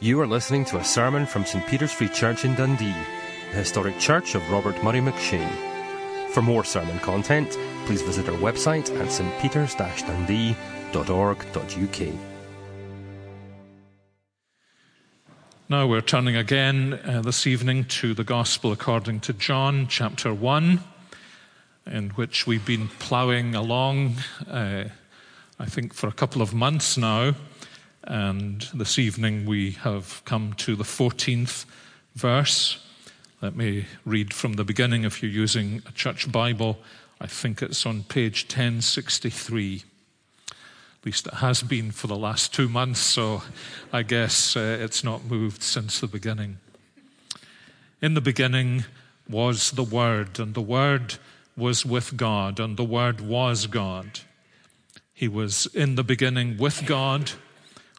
You are listening to a sermon from St. Peter's Free Church in Dundee, the historic church of Robert Murray McCheyne. For more sermon content, please visit our website at stpeters-dundee.org.uk. Now we're turning again uh, this evening to the Gospel according to John, chapter 1, in which we've been ploughing along, uh, I think, for a couple of months now. And this evening we have come to the 14th verse. Let me read from the beginning if you're using a church Bible. I think it's on page 1063. At least it has been for the last two months, so I guess uh, it's not moved since the beginning. In the beginning was the Word, and the Word was with God, and the Word was God. He was in the beginning with God.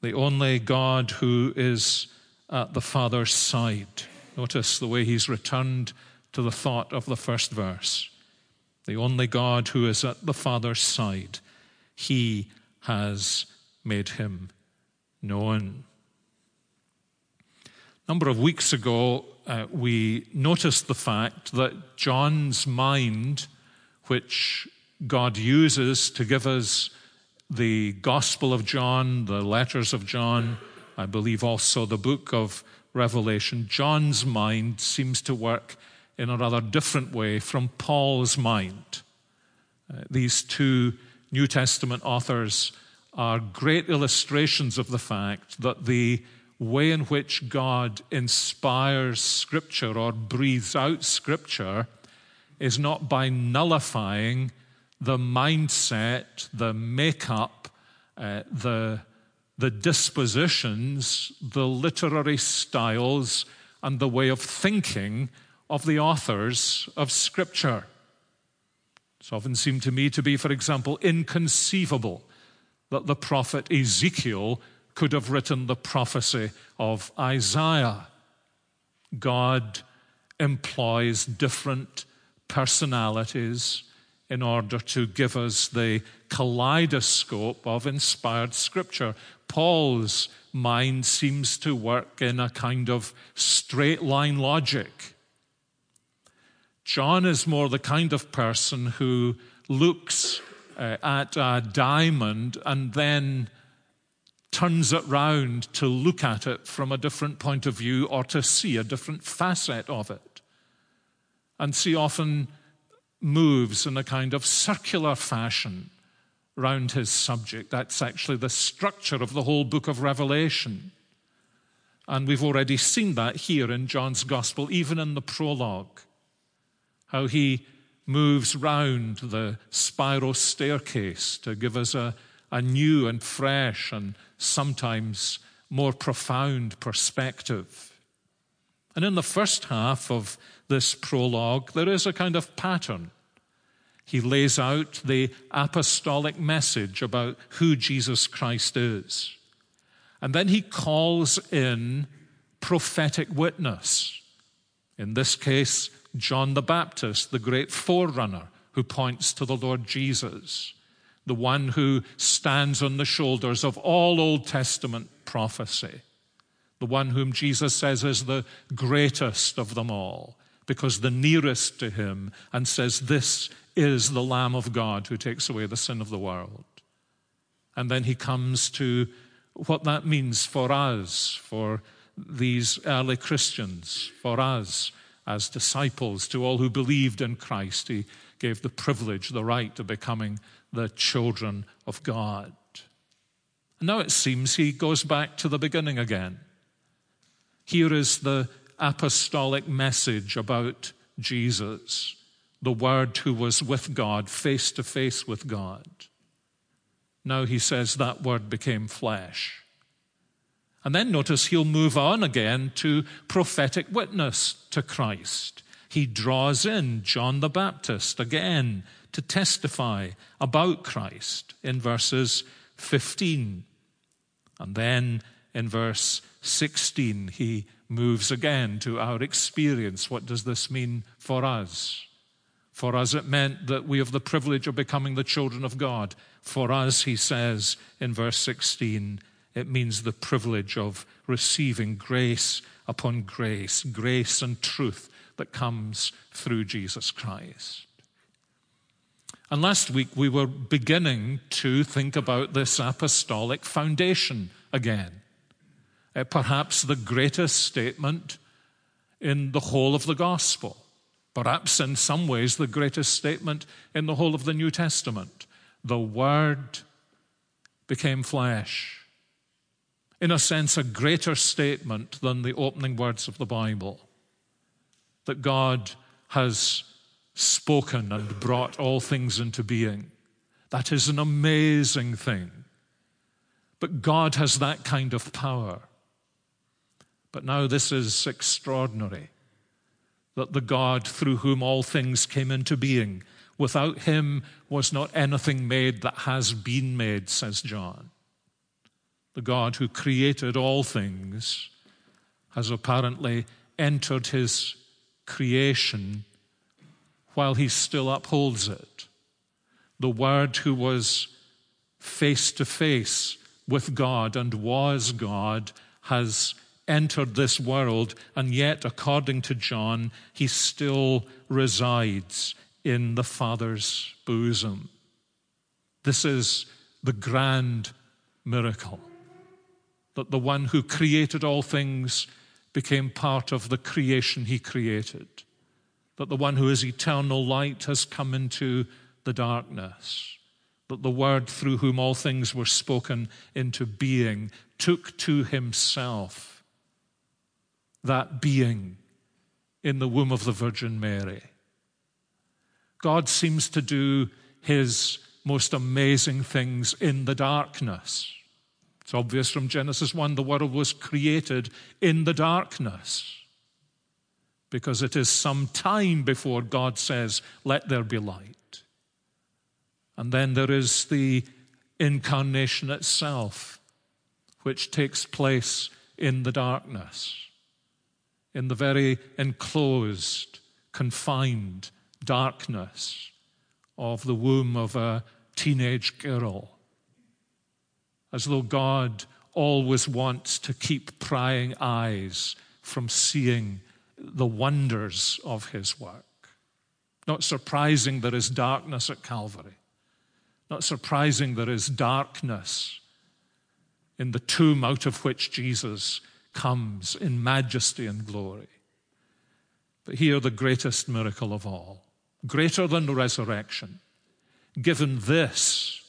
the only God who is at the Father's side. Notice the way he's returned to the thought of the first verse. The only God who is at the Father's side, he has made him known. A number of weeks ago, uh, we noticed the fact that John's mind, which God uses to give us the Gospel of John, the letters of John, I believe also the book of Revelation, John's mind seems to work in a rather different way from Paul's mind. Uh, these two New Testament authors are great illustrations of the fact that the way in which God inspires Scripture or breathes out Scripture is not by nullifying the mindset, the makeup, uh, the, the dispositions, the literary styles, and the way of thinking of the authors of Scripture. It's often seemed to me to be, for example, inconceivable that the prophet Ezekiel could have written the prophecy of Isaiah. God employs different personalities in order to give us the kaleidoscope of inspired scripture. Paul's mind seems to work in a kind of straight line logic. John is more the kind of person who looks uh, at a diamond and then turns it round to look at it from a different point of view or to see a different facet of it. And see often moves in a kind of circular fashion round his subject. That's actually the structure of the whole book of Revelation. And we've already seen that here in John's Gospel, even in the prologue, how he moves round the spiral staircase to give us a, a new and fresh and sometimes more profound perspective. And in the first half of this prologue, there is a kind of pattern. He lays out the apostolic message about who Jesus Christ is. And then he calls in prophetic witness. In this case, John the Baptist, the great forerunner who points to the Lord Jesus, the one who stands on the shoulders of all Old Testament prophecy, the one whom Jesus says is the greatest of them all, because the nearest to him, and says, This is the Lamb of God who takes away the sin of the world. And then he comes to what that means for us, for these early Christians, for us as disciples, to all who believed in Christ. He gave the privilege, the right of becoming the children of God. And now it seems he goes back to the beginning again. Here is the apostolic message about Jesus, the Word who was with God, face to face with God. Now he says that Word became flesh. And then notice he'll move on again to prophetic witness to Christ. He draws in John the Baptist again to testify about Christ in verses 15. And then in verse 16, he moves again to our experience. What does this mean for us? For us, it meant that we have the privilege of becoming the children of God. For us, he says in verse 16, it means the privilege of receiving grace upon grace, grace and truth that comes through Jesus Christ. And last week we were beginning to think about this apostolic foundation again. Uh, perhaps the greatest statement in the whole of the gospel. Perhaps in some ways the greatest statement in the whole of the New Testament. The Word became flesh in a sense, a greater statement than the opening words of the Bible that God has spoken and brought all things into being. That is an amazing thing. But God has that kind of power. But now this is extraordinary that the God through whom all things came into being, without him was not anything made that has been made, says John the God who created all things, has apparently entered his creation while he still upholds it. The Word who was face to face with God and was God has entered this world, and yet, according to John, he still resides in the Father's bosom. This is the grand miracle that the one who created all things became part of the creation he created, that the one who is eternal light has come into the darkness, that the word through whom all things were spoken into being took to himself that being in the womb of the Virgin Mary. God seems to do his most amazing things in the darkness. It's obvious from Genesis 1 the world was created in the darkness because it is some time before God says, Let there be light. And then there is the incarnation itself, which takes place in the darkness, in the very enclosed, confined darkness of the womb of a teenage girl as though God always wants to keep prying eyes from seeing the wonders of his work. Not surprising there is darkness at Calvary. Not surprising there is darkness in the tomb out of which Jesus comes in majesty and glory. But here, the greatest miracle of all, greater than the resurrection. Given this,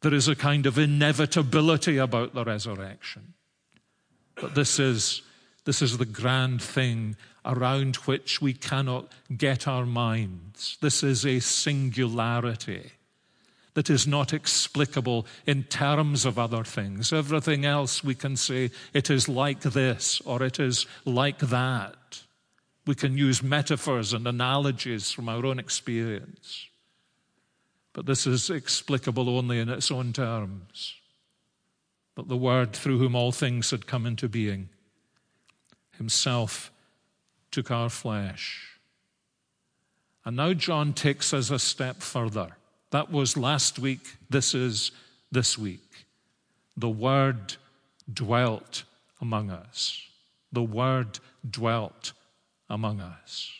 there is a kind of inevitability about the resurrection. But this is, this is the grand thing around which we cannot get our minds. This is a singularity that is not explicable in terms of other things. Everything else we can say it is like this or it is like that. We can use metaphors and analogies from our own experience. But this is explicable only in its own terms. But the Word through whom all things had come into being, Himself took our flesh. And now John takes us a step further. That was last week. This is this week. The Word dwelt among us. The Word dwelt among us.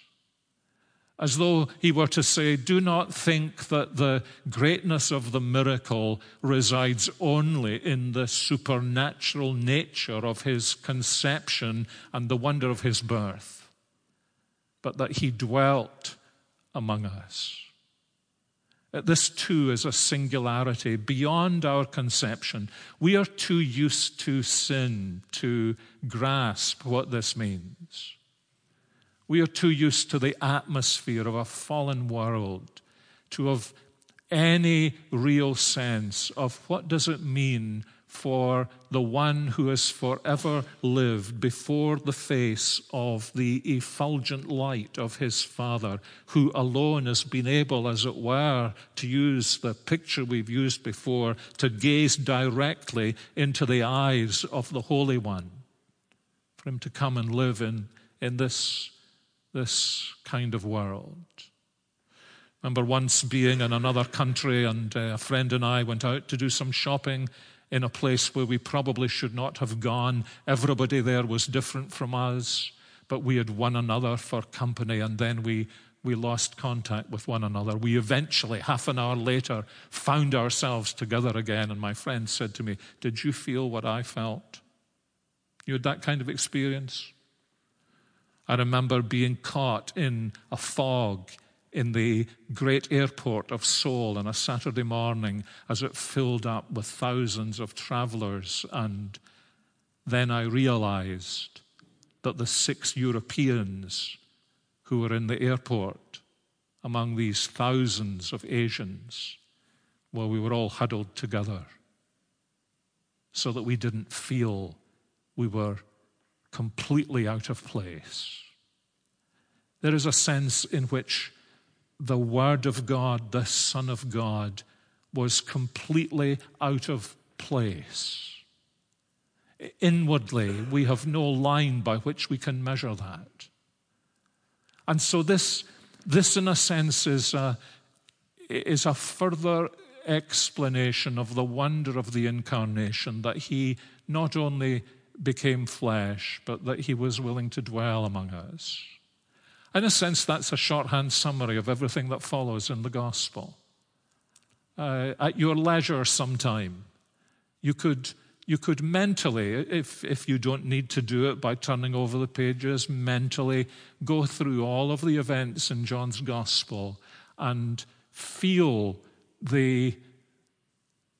As though he were to say, Do not think that the greatness of the miracle resides only in the supernatural nature of his conception and the wonder of his birth, but that he dwelt among us. This too is a singularity beyond our conception. We are too used to sin to grasp what this means. We are too used to the atmosphere of a fallen world to have any real sense of what does it mean for the one who has forever lived before the face of the effulgent light of his Father, who alone has been able, as it were, to use the picture we've used before, to gaze directly into the eyes of the Holy One, for him to come and live in, in this, this kind of world. Remember once being in another country, and uh, a friend and I went out to do some shopping in a place where we probably should not have gone. Everybody there was different from us, but we had one another for company, and then we, we lost contact with one another. We eventually, half an hour later, found ourselves together again, and my friend said to me, Did you feel what I felt? You had that kind of experience? I remember being caught in a fog in the great airport of Seoul on a Saturday morning as it filled up with thousands of travelers. And then I realized that the six Europeans who were in the airport among these thousands of Asians, well, we were all huddled together so that we didn't feel we were completely out of place. There is a sense in which the Word of God, the Son of God, was completely out of place. Inwardly, we have no line by which we can measure that. And so, this, this in a sense, is a, is a further explanation of the wonder of the incarnation that he not only became flesh, but that he was willing to dwell among us. In a sense, that's a shorthand summary of everything that follows in the gospel. Uh, at your leisure sometime, you could, you could mentally, if, if you don't need to do it by turning over the pages, mentally go through all of the events in John's gospel and feel the,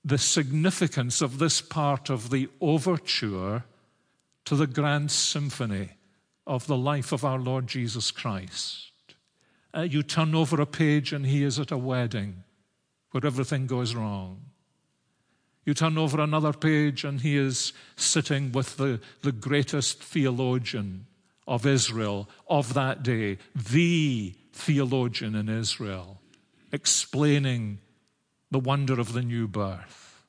the significance of this part of the overture to the grand symphony of the life of our Lord Jesus Christ. Uh, you turn over a page and he is at a wedding where everything goes wrong. You turn over another page and he is sitting with the, the greatest theologian of Israel of that day, the theologian in Israel, explaining the wonder of the new birth.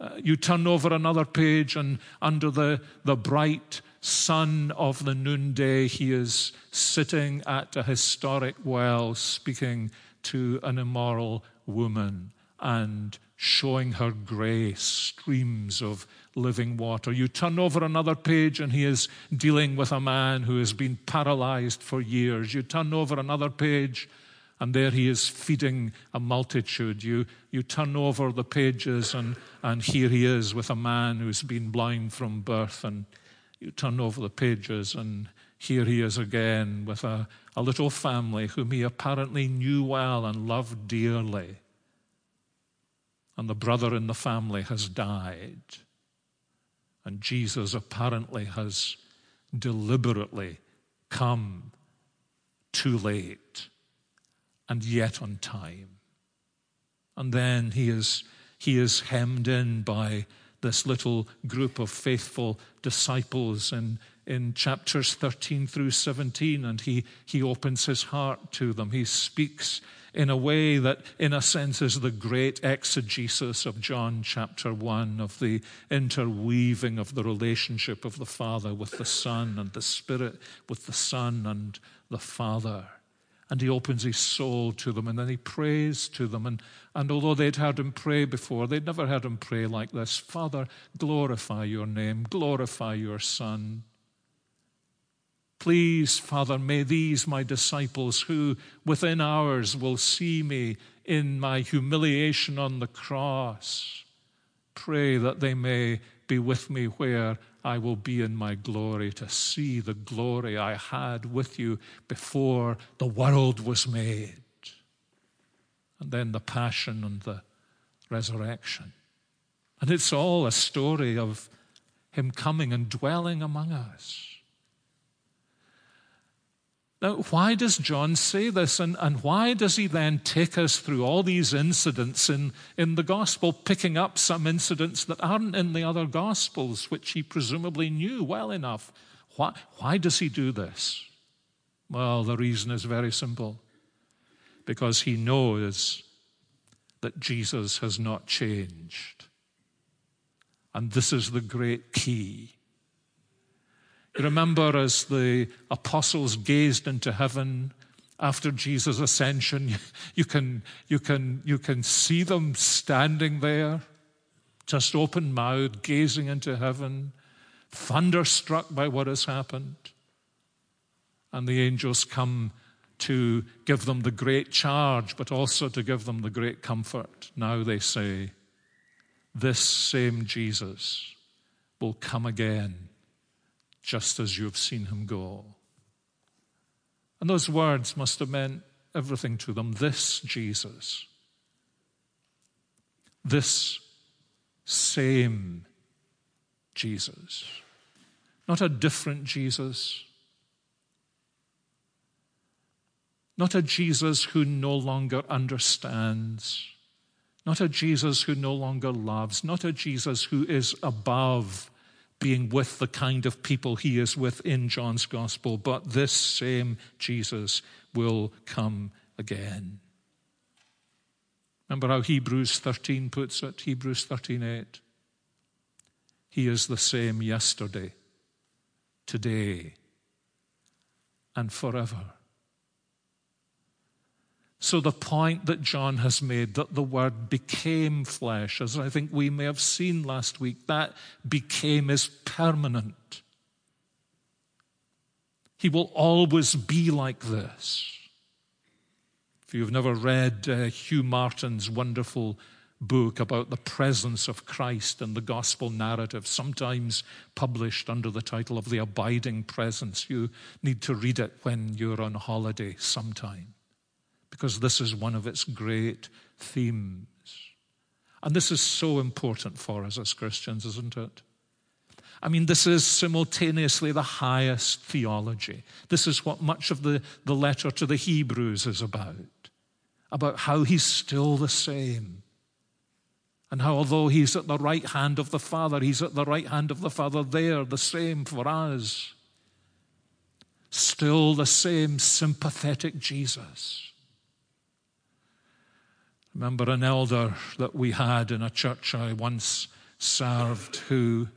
Uh, you turn over another page, and under the, the bright sun of the noonday, he is sitting at a historic well speaking to an immoral woman and showing her grace, streams of living water. You turn over another page and he is dealing with a man who has been paralyzed for years. You turn over another page and there he is feeding a multitude. You, you turn over the pages and, and here he is with a man who's been blind from birth and you turn over the pages, and here he is again with a, a little family whom he apparently knew well and loved dearly. And the brother in the family has died. And Jesus apparently has deliberately come too late and yet on time. And then he is, he is hemmed in by this little group of faithful disciples in, in chapters 13 through 17, and he, he opens his heart to them. He speaks in a way that, in a sense, is the great exegesis of John chapter 1, of the interweaving of the relationship of the Father with the Son and the Spirit with the Son and the Father. And he opens his soul to them and then he prays to them. And, and although they'd heard him pray before, they'd never heard him pray like this Father, glorify your name, glorify your Son. Please, Father, may these my disciples who within hours will see me in my humiliation on the cross, pray that they may be with me where I will be in my glory to see the glory I had with you before the world was made. And then the passion and the resurrection. And it's all a story of him coming and dwelling among us. Now, why does John say this, and, and why does he then take us through all these incidents in, in the gospel, picking up some incidents that aren't in the other gospels, which he presumably knew well enough? Why, why does he do this? Well, the reason is very simple because he knows that Jesus has not changed. And this is the great key Remember, as the apostles gazed into heaven after Jesus' ascension, you can, you can, you can see them standing there, just open mouthed, gazing into heaven, thunderstruck by what has happened. And the angels come to give them the great charge, but also to give them the great comfort. Now they say, This same Jesus will come again just as you have seen him go. And those words must have meant everything to them. This Jesus, this same Jesus, not a different Jesus, not a Jesus who no longer understands, not a Jesus who no longer loves, not a Jesus who is above being with the kind of people he is with in John's gospel, but this same Jesus will come again. Remember how Hebrews 13 puts it? Hebrews 13:8. He is the same yesterday, today, and forever. So, the point that John has made that the Word became flesh, as I think we may have seen last week, that became is permanent. He will always be like this. If you've never read uh, Hugh Martin's wonderful book about the presence of Christ and the gospel narrative, sometimes published under the title of The Abiding Presence, you need to read it when you're on holiday sometime because this is one of its great themes. And this is so important for us as Christians, isn't it? I mean, this is simultaneously the highest theology. This is what much of the, the letter to the Hebrews is about about how he's still the same. And how, although he's at the right hand of the Father, he's at the right hand of the Father there, the same for us. Still the same sympathetic Jesus remember an elder that we had in a church I once served who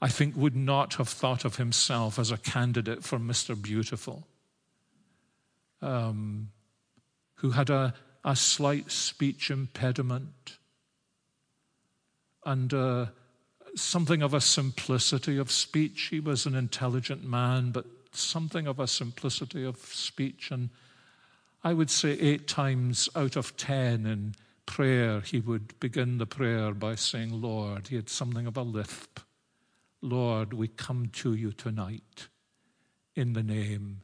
I think would not have thought of himself as a candidate for Mr. Beautiful, um, who had a, a slight speech impediment and uh, something of a simplicity of speech. He was an intelligent man, but something of a simplicity of speech and I would say eight times out of ten in prayer, he would begin the prayer by saying, Lord, he had something of a lisp. Lord, we come to you tonight in the name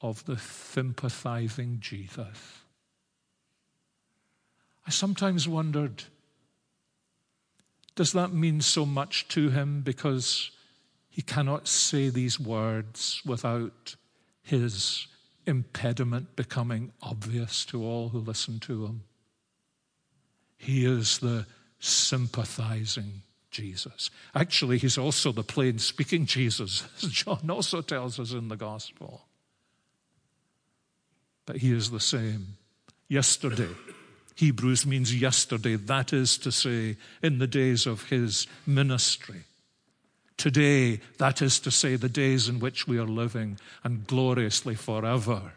of the sympathizing Jesus. I sometimes wondered Does that mean so much to him because he cannot say these words without his impediment becoming obvious to all who listen to him? He is the sympathizing Jesus. Actually, he's also the plain speaking Jesus, as John also tells us in the gospel. But he is the same. Yesterday, Hebrews means yesterday, that is to say, in the days of his ministry. Today, that is to say, the days in which we are living, and gloriously forever.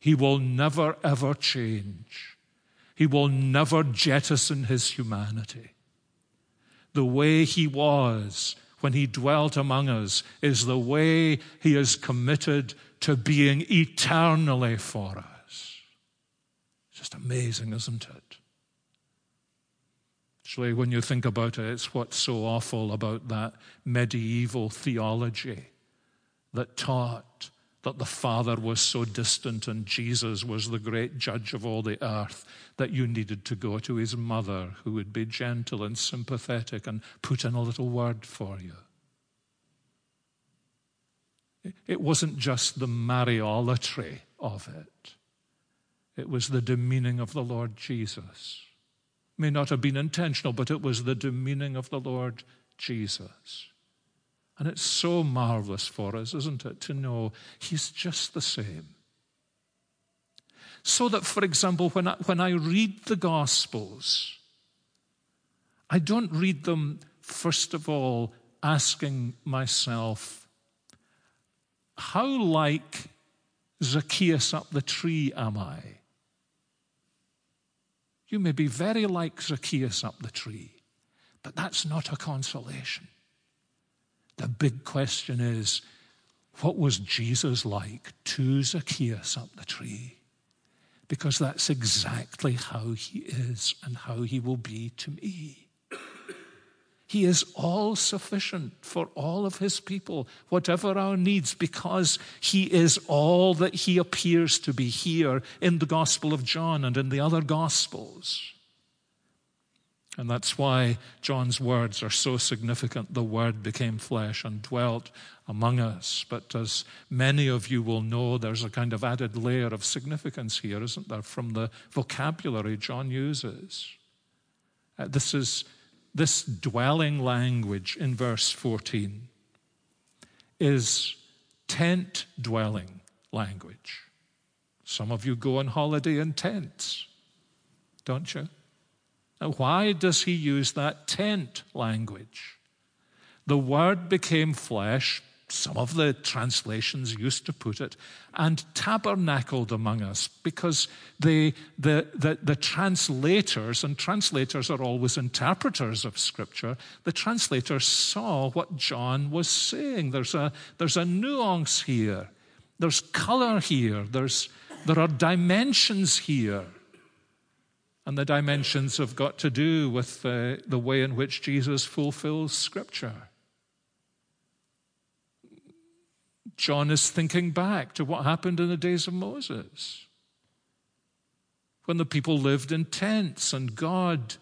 He will never, ever change. He will never jettison his humanity. The way he was when he dwelt among us is the way he is committed to being eternally for us. It's Just amazing, isn't it? Actually, when you think about it, it's what's so awful about that medieval theology that taught that the Father was so distant and Jesus was the great judge of all the earth that you needed to go to his mother who would be gentle and sympathetic and put in a little word for you. It wasn't just the Mariolatry of it, it was the demeaning of the Lord Jesus. May not have been intentional, but it was the demeaning of the Lord Jesus. And it's so marvelous for us, isn't it, to know He's just the same. So that, for example, when I, when I read the Gospels, I don't read them, first of all, asking myself, how like Zacchaeus up the tree am I? You may be very like Zacchaeus up the tree, but that's not a consolation. The big question is what was Jesus like to Zacchaeus up the tree? Because that's exactly how he is and how he will be to me. He is all sufficient for all of his people, whatever our needs, because he is all that he appears to be here in the Gospel of John and in the other Gospels. And that's why John's words are so significant. The Word became flesh and dwelt among us. But as many of you will know, there's a kind of added layer of significance here, isn't there, from the vocabulary John uses. Uh, this is this dwelling language in verse 14 is tent dwelling language. Some of you go on holiday in tents, don't you? Now, why does he use that tent language? The Word became flesh some of the translations used to put it, and tabernacled among us because the, the, the, the, translators, and translators are always interpreters of Scripture, the translators saw what John was saying. There's a, there's a nuance here, there's color here, there's, there are dimensions here. And the dimensions have got to do with uh, the way in which Jesus fulfills Scripture. John is thinking back to what happened in the days of Moses when the people lived in tents and God,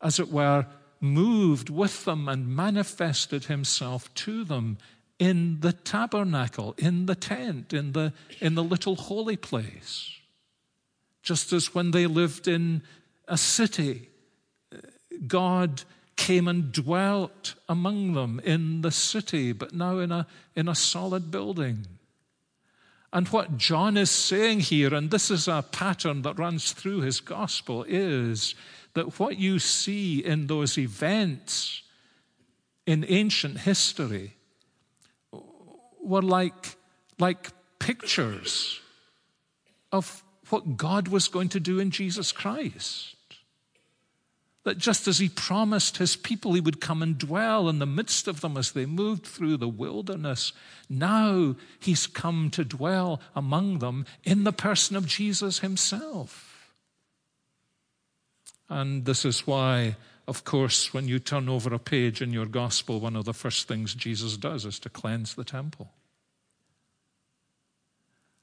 as it were, moved with them and manifested himself to them in the tabernacle, in the tent, in the, in the little holy place. Just as when they lived in a city, God came and dwelt among them in the city, but now in a, in a solid building. And what John is saying here, and this is a pattern that runs through his gospel, is that what you see in those events in ancient history were like, like pictures of what God was going to do in Jesus Christ. That just as he promised his people he would come and dwell in the midst of them as they moved through the wilderness, now he's come to dwell among them in the person of Jesus himself. And this is why, of course, when you turn over a page in your gospel, one of the first things Jesus does is to cleanse the temple.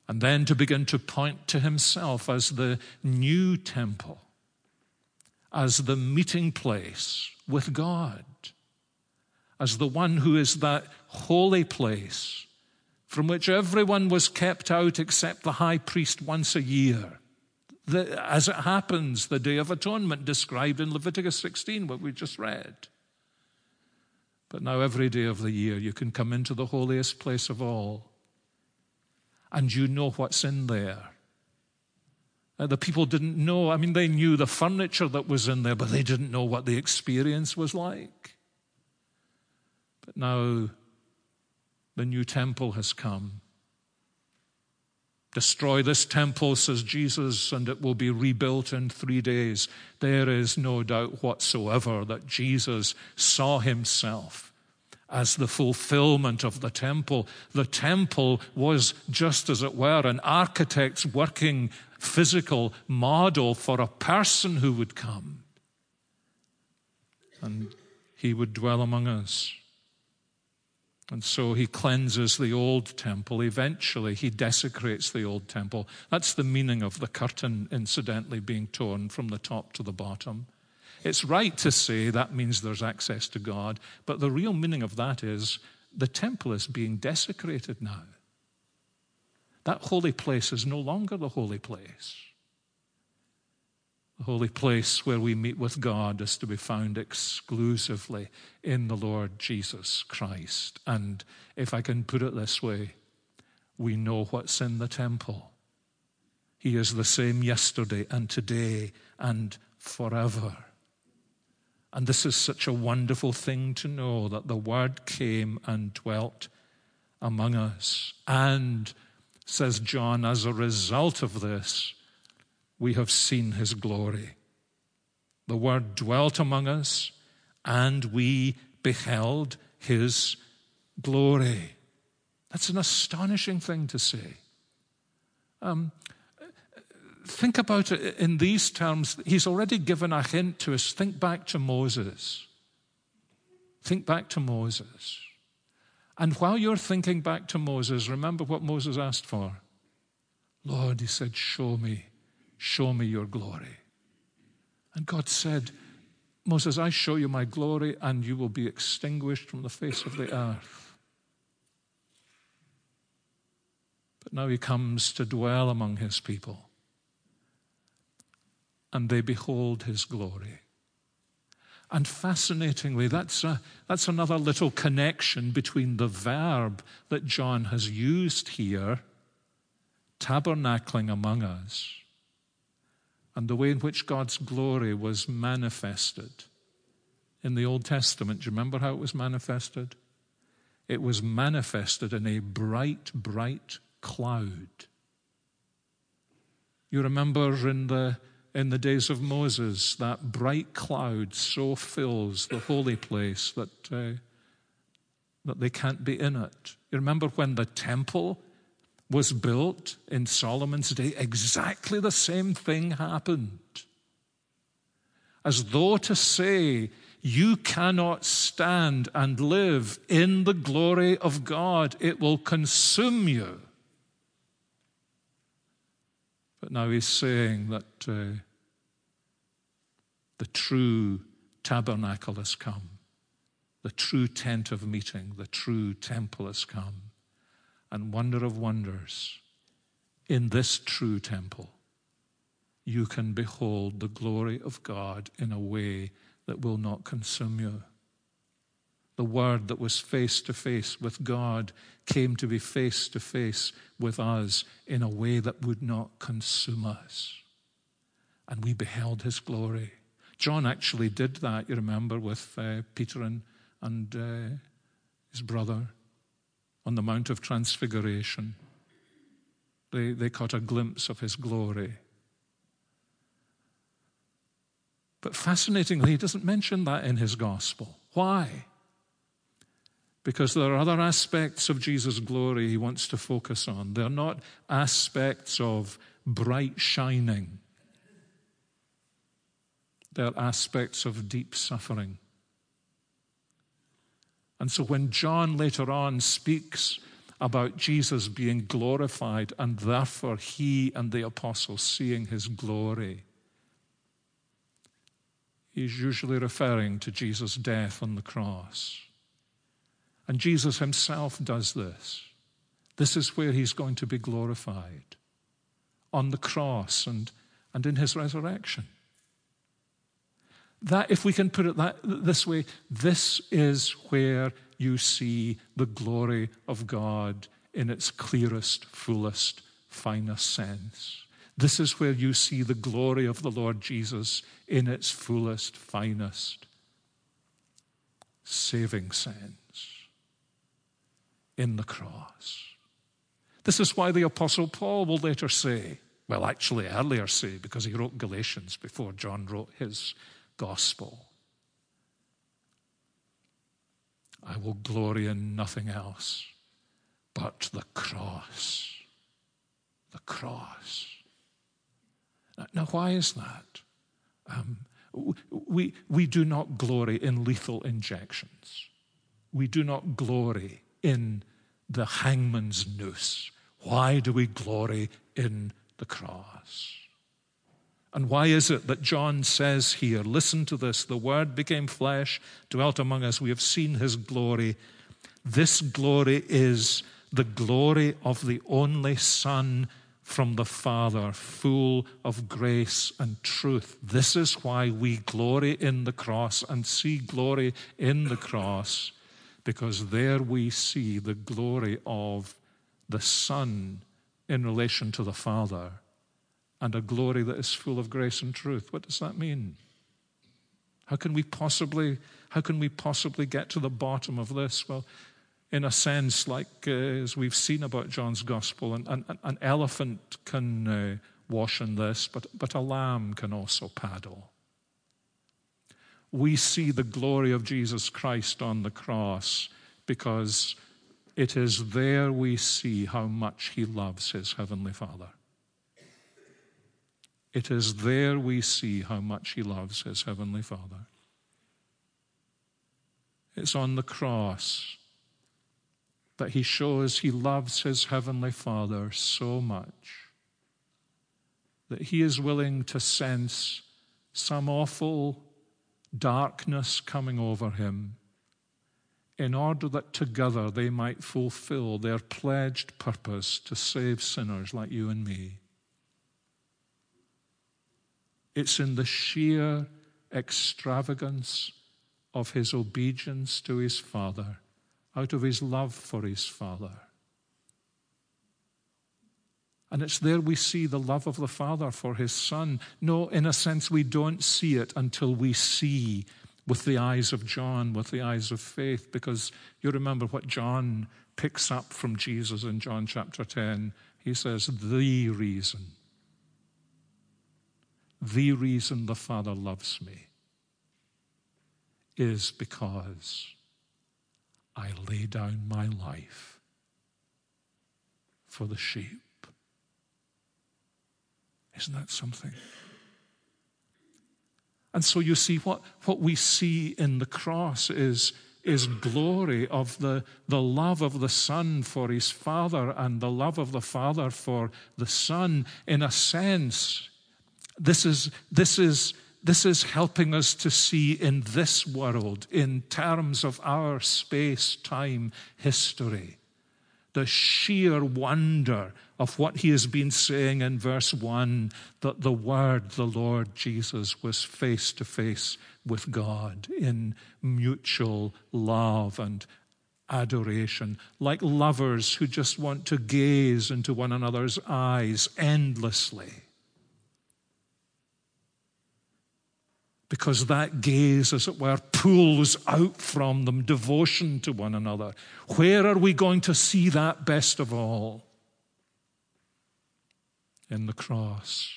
And then to begin to point to himself as the new temple as the meeting place with God, as the one who is that holy place from which everyone was kept out except the high priest once a year. The, as it happens, the Day of Atonement described in Leviticus 16, what we just read. But now, every day of the year, you can come into the holiest place of all, and you know what's in there. Uh, the people didn't know. I mean, they knew the furniture that was in there, but they didn't know what the experience was like. But now the new temple has come. Destroy this temple, says Jesus, and it will be rebuilt in three days. There is no doubt whatsoever that Jesus saw himself as the fulfillment of the temple. The temple was just as it were an architect's working physical model for a person who would come. And he would dwell among us. And so he cleanses the old temple. Eventually, he desecrates the old temple. That's the meaning of the curtain, incidentally, being torn from the top to the bottom. It's right to say that means there's access to God, but the real meaning of that is the temple is being desecrated now. That holy place is no longer the holy place. The holy place where we meet with God is to be found exclusively in the Lord Jesus Christ. And if I can put it this way, we know what's in the temple. He is the same yesterday and today and forever. And this is such a wonderful thing to know that the Word came and dwelt among us. And, says John, as a result of this, we have seen his glory. The Word dwelt among us, and we beheld his glory. That's an astonishing thing to say. Um, think about it in these terms. He's already given a hint to us. Think back to Moses. Think back to Moses. And while you're thinking back to Moses, remember what Moses asked for. Lord, he said, Show me Show me your glory. And God said, Moses, I show you my glory, and you will be extinguished from the face of the earth. But now he comes to dwell among his people, and they behold his glory. And fascinatingly, that's, a, that's another little connection between the verb that John has used here, tabernacling among us, and the way in which God's glory was manifested in the Old Testament. Do you remember how it was manifested? It was manifested in a bright, bright cloud. You remember in the, in the days of Moses, that bright cloud so fills the holy place that, uh, that they can't be in it. You remember when the temple was built in Solomon's day, exactly the same thing happened. As though to say, you cannot stand and live in the glory of God, it will consume you. But now he's saying that uh, the true tabernacle has come, the true tent of meeting, the true temple has come and wonder of wonders, in this true temple, you can behold the glory of God in a way that will not consume you. The Word that was face to face with God came to be face to face with us in a way that would not consume us. And we beheld His glory. John actually did that, you remember, with uh, Peter and, and uh, his brother on the Mount of Transfiguration. They, they caught a glimpse of his glory. But fascinatingly, he doesn't mention that in his gospel. Why? Because there are other aspects of Jesus' glory he wants to focus on. They're not aspects of bright shining, they're aspects of deep suffering. And so when John later on speaks about Jesus being glorified and therefore he and the apostles seeing his glory, he's usually referring to Jesus' death on the cross. And Jesus himself does this. This is where he's going to be glorified on the cross and, and in his resurrection. That, if we can put it that, this way, this is where you see the glory of God in its clearest, fullest, finest sense. This is where you see the glory of the Lord Jesus in its fullest, finest, saving sense in the cross. This is why the Apostle Paul will later say, well, actually, earlier say, because he wrote Galatians before John wrote his gospel. I will glory in nothing else but the cross. The cross. Now, why is that? Um, we, we do not glory in lethal injections. We do not glory in the hangman's noose. Why do we glory in the cross? And why is it that John says here, listen to this, the Word became flesh, dwelt among us, we have seen his glory. This glory is the glory of the only Son from the Father, full of grace and truth. This is why we glory in the cross and see glory in the cross, because there we see the glory of the Son in relation to the Father and a glory that is full of grace and truth. What does that mean? How can we possibly, how can we possibly get to the bottom of this? Well, in a sense, like uh, as we've seen about John's gospel, an, an, an elephant can uh, wash in this, but, but a lamb can also paddle. We see the glory of Jesus Christ on the cross because it is there we see how much he loves his heavenly Father. It is there we see how much he loves his heavenly Father. It's on the cross that he shows he loves his heavenly Father so much that he is willing to sense some awful darkness coming over him in order that together they might fulfill their pledged purpose to save sinners like you and me. It's in the sheer extravagance of his obedience to his Father, out of his love for his Father. And it's there we see the love of the Father for his Son. No, in a sense, we don't see it until we see with the eyes of John, with the eyes of faith, because you remember what John picks up from Jesus in John chapter 10. He says, The reason the reason the Father loves me is because I lay down my life for the sheep. Isn't that something? And so you see, what, what we see in the cross is, is glory of the, the love of the Son for his Father and the love of the Father for the Son. In a sense, this is, this is, this is helping us to see in this world, in terms of our space time history, the sheer wonder of what he has been saying in verse 1 that the Word, the Lord Jesus, was face to face with God in mutual love and adoration, like lovers who just want to gaze into one another's eyes endlessly. Because that gaze, as it were, pulls out from them devotion to one another. Where are we going to see that best of all? In the cross.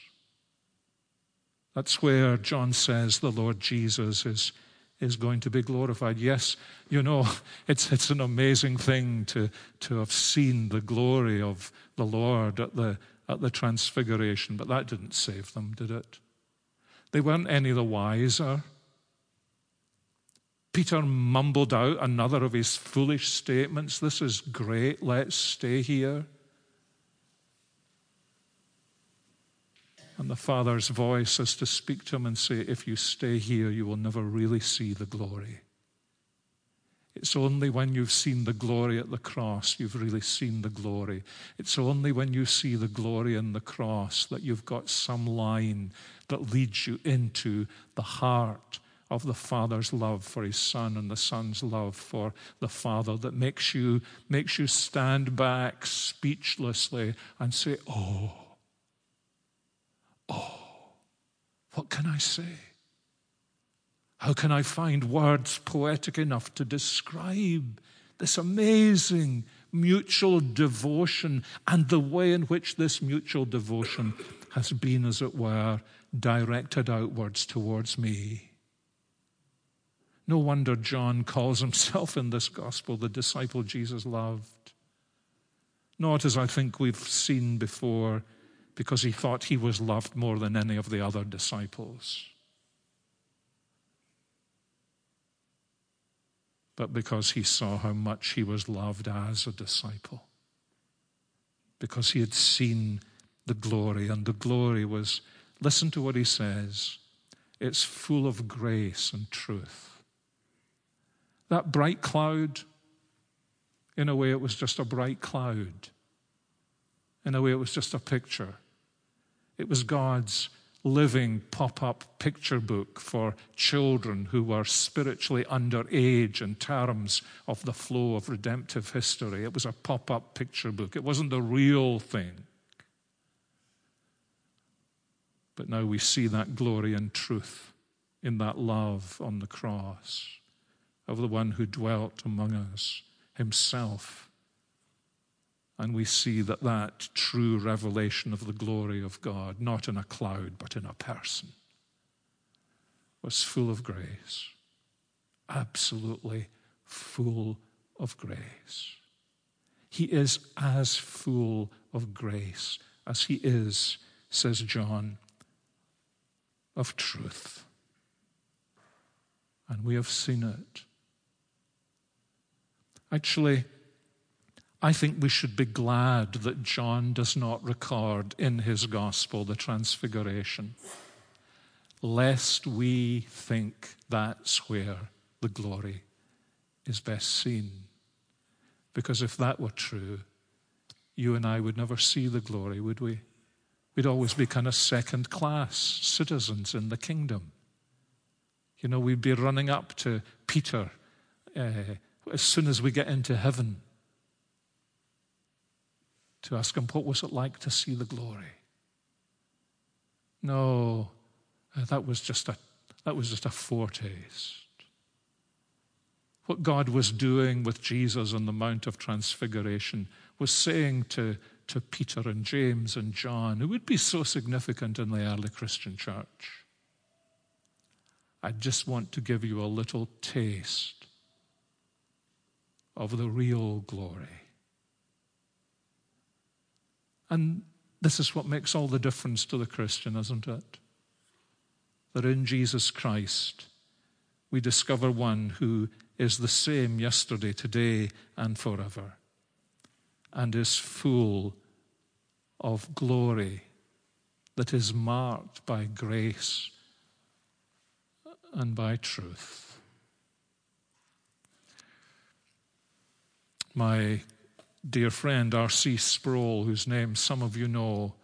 That's where John says the Lord Jesus is, is going to be glorified. Yes, you know, it's, it's an amazing thing to, to have seen the glory of the Lord at the, at the transfiguration, but that didn't save them, did it? They weren't any the wiser. Peter mumbled out another of his foolish statements. This is great, let's stay here. And the Father's voice is to speak to him and say, If you stay here, you will never really see the glory. It's only when you've seen the glory at the cross you've really seen the glory. It's only when you see the glory in the cross that you've got some line that leads you into the heart of the Father's love for his Son and the Son's love for the Father that makes you, makes you stand back speechlessly and say, Oh, oh, what can I say? How can I find words poetic enough to describe this amazing mutual devotion and the way in which this mutual devotion has been, as it were, directed outwards towards me? No wonder John calls himself in this gospel the disciple Jesus loved. Not as I think we've seen before, because he thought he was loved more than any of the other disciples. But because he saw how much he was loved as a disciple. Because he had seen the glory, and the glory was, listen to what he says, it's full of grace and truth. That bright cloud, in a way, it was just a bright cloud. In a way, it was just a picture. It was God's living pop up picture book for children who were spiritually underage in terms of the flow of redemptive history. It was a pop up picture book, it wasn't the real thing. But now we see that glory and truth in that love on the cross of the one who dwelt among us himself and we see that that true revelation of the glory of God, not in a cloud, but in a person, was full of grace. Absolutely full of grace. He is as full of grace as he is, says John, of truth. And we have seen it. Actually, I think we should be glad that John does not record in his gospel the transfiguration, lest we think that's where the glory is best seen. Because if that were true, you and I would never see the glory, would we? We'd always be kind of second class citizens in the kingdom. You know, we'd be running up to Peter uh, as soon as we get into heaven to ask him, What was it like to see the glory? No, uh, that was just a, that was just a foretaste. What God was doing with Jesus on the Mount of Transfiguration was saying to, to Peter and James and John, who would be so significant in the early Christian church, I just want to give you a little taste of the real glory. And this is what makes all the difference to the Christian, isn't it? That in Jesus Christ, we discover one who is the same yesterday, today, and forever, and is full of glory that is marked by grace and by truth. My dear friend R.C. Sproul, whose name some of you know,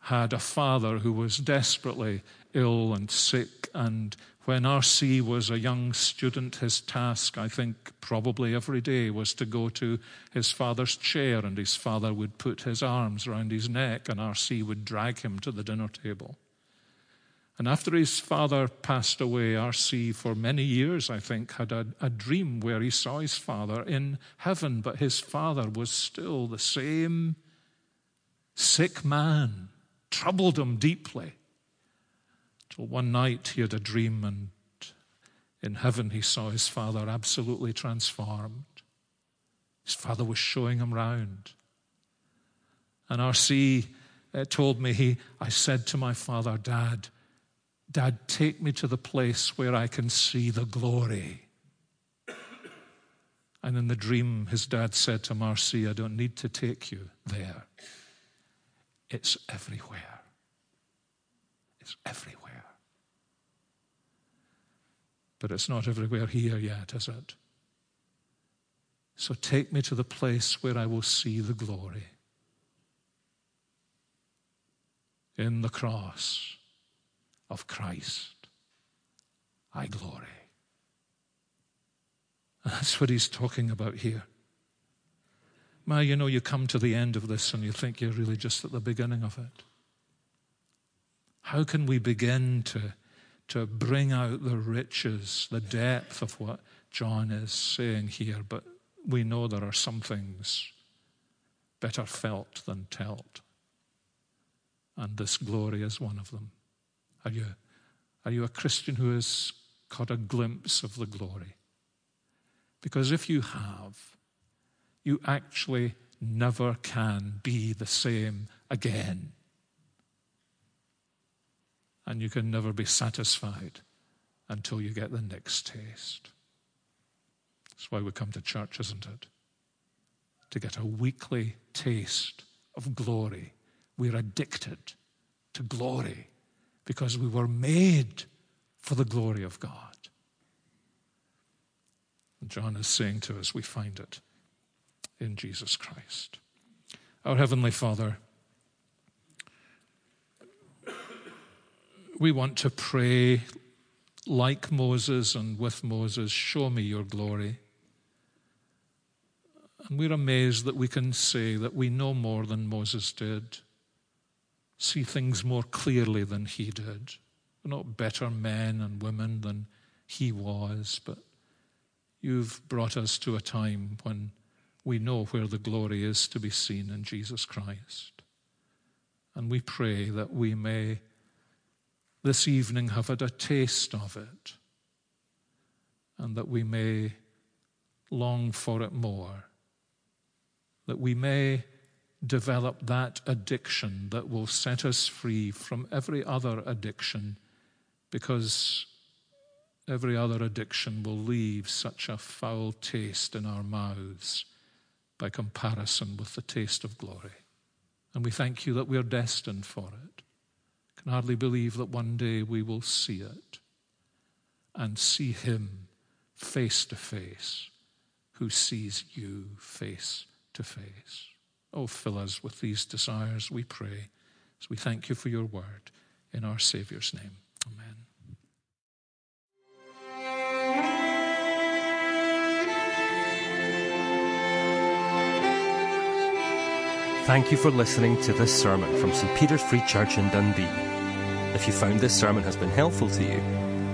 had a father who was desperately ill and sick. And when R.C. was a young student, his task, I think, probably every day was to go to his father's chair, and his father would put his arms around his neck, and R.C. would drag him to the dinner table. And after his father passed away, R.C., for many years, I think, had a, a, dream where he saw his father in heaven, but his father was still the same sick man, troubled him deeply. Till one night he had a dream, and in heaven he saw his father absolutely transformed. His father was showing him round. And R.C. Uh, told me, he, I said to my father, Dad, Dad, take me to the place where I can see the glory. And in the dream, his dad said to R.C., I don't need to take you there. It's everywhere. It's everywhere. But it's not everywhere here yet, is it? So take me to the place where I will see the glory. In the cross of Christ, I glory. That's what he's talking about here. Ma, you know, you come to the end of this and you think you're really just at the beginning of it. How can we begin to, to bring out the riches, the depth of what John is saying here? But we know there are some things better felt than told. And this glory is one of them. Are you, are you a Christian who has caught a glimpse of the glory? Because if you have, you actually never can be the same again. And you can never be satisfied until you get the next taste. That's why we come to church, isn't it? To get a weekly taste of glory. We're addicted to glory because we were made for the glory of God. And John is saying to us, we find it in Jesus Christ. Our Heavenly Father, we want to pray like Moses and with Moses, show me your glory. And we're amazed that we can say that we know more than Moses did, see things more clearly than he did. We're not better men and women than he was, but you've brought us to a time when we know where the glory is to be seen in Jesus Christ. And we pray that we may this evening have had a taste of it and that we may long for it more, that we may develop that addiction that will set us free from every other addiction because every other addiction will leave such a foul taste in our mouths by comparison with the taste of glory. And we thank you that we are destined for it. Can hardly believe that one day we will see it and see Him face to face who sees you face to face. Oh, fill us with these desires, we pray, as we thank you for your word in our Saviour's name. Amen. Thank you for listening to this sermon from St. Peter's Free Church in Dundee. If you found this sermon has been helpful to you,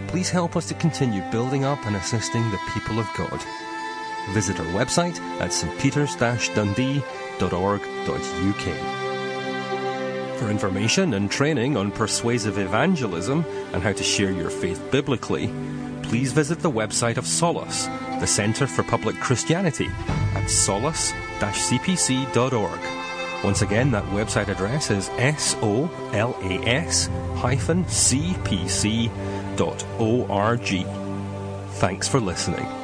please help us to continue building up and assisting the people of God. Visit our website at stpeters-dundee.org.uk. For information and training on persuasive evangelism and how to share your faith biblically, please visit the website of Solas, the Centre for Public Christianity, at solas-cpc.org. Once again, that website address is solas-cpc.org. Thanks for listening.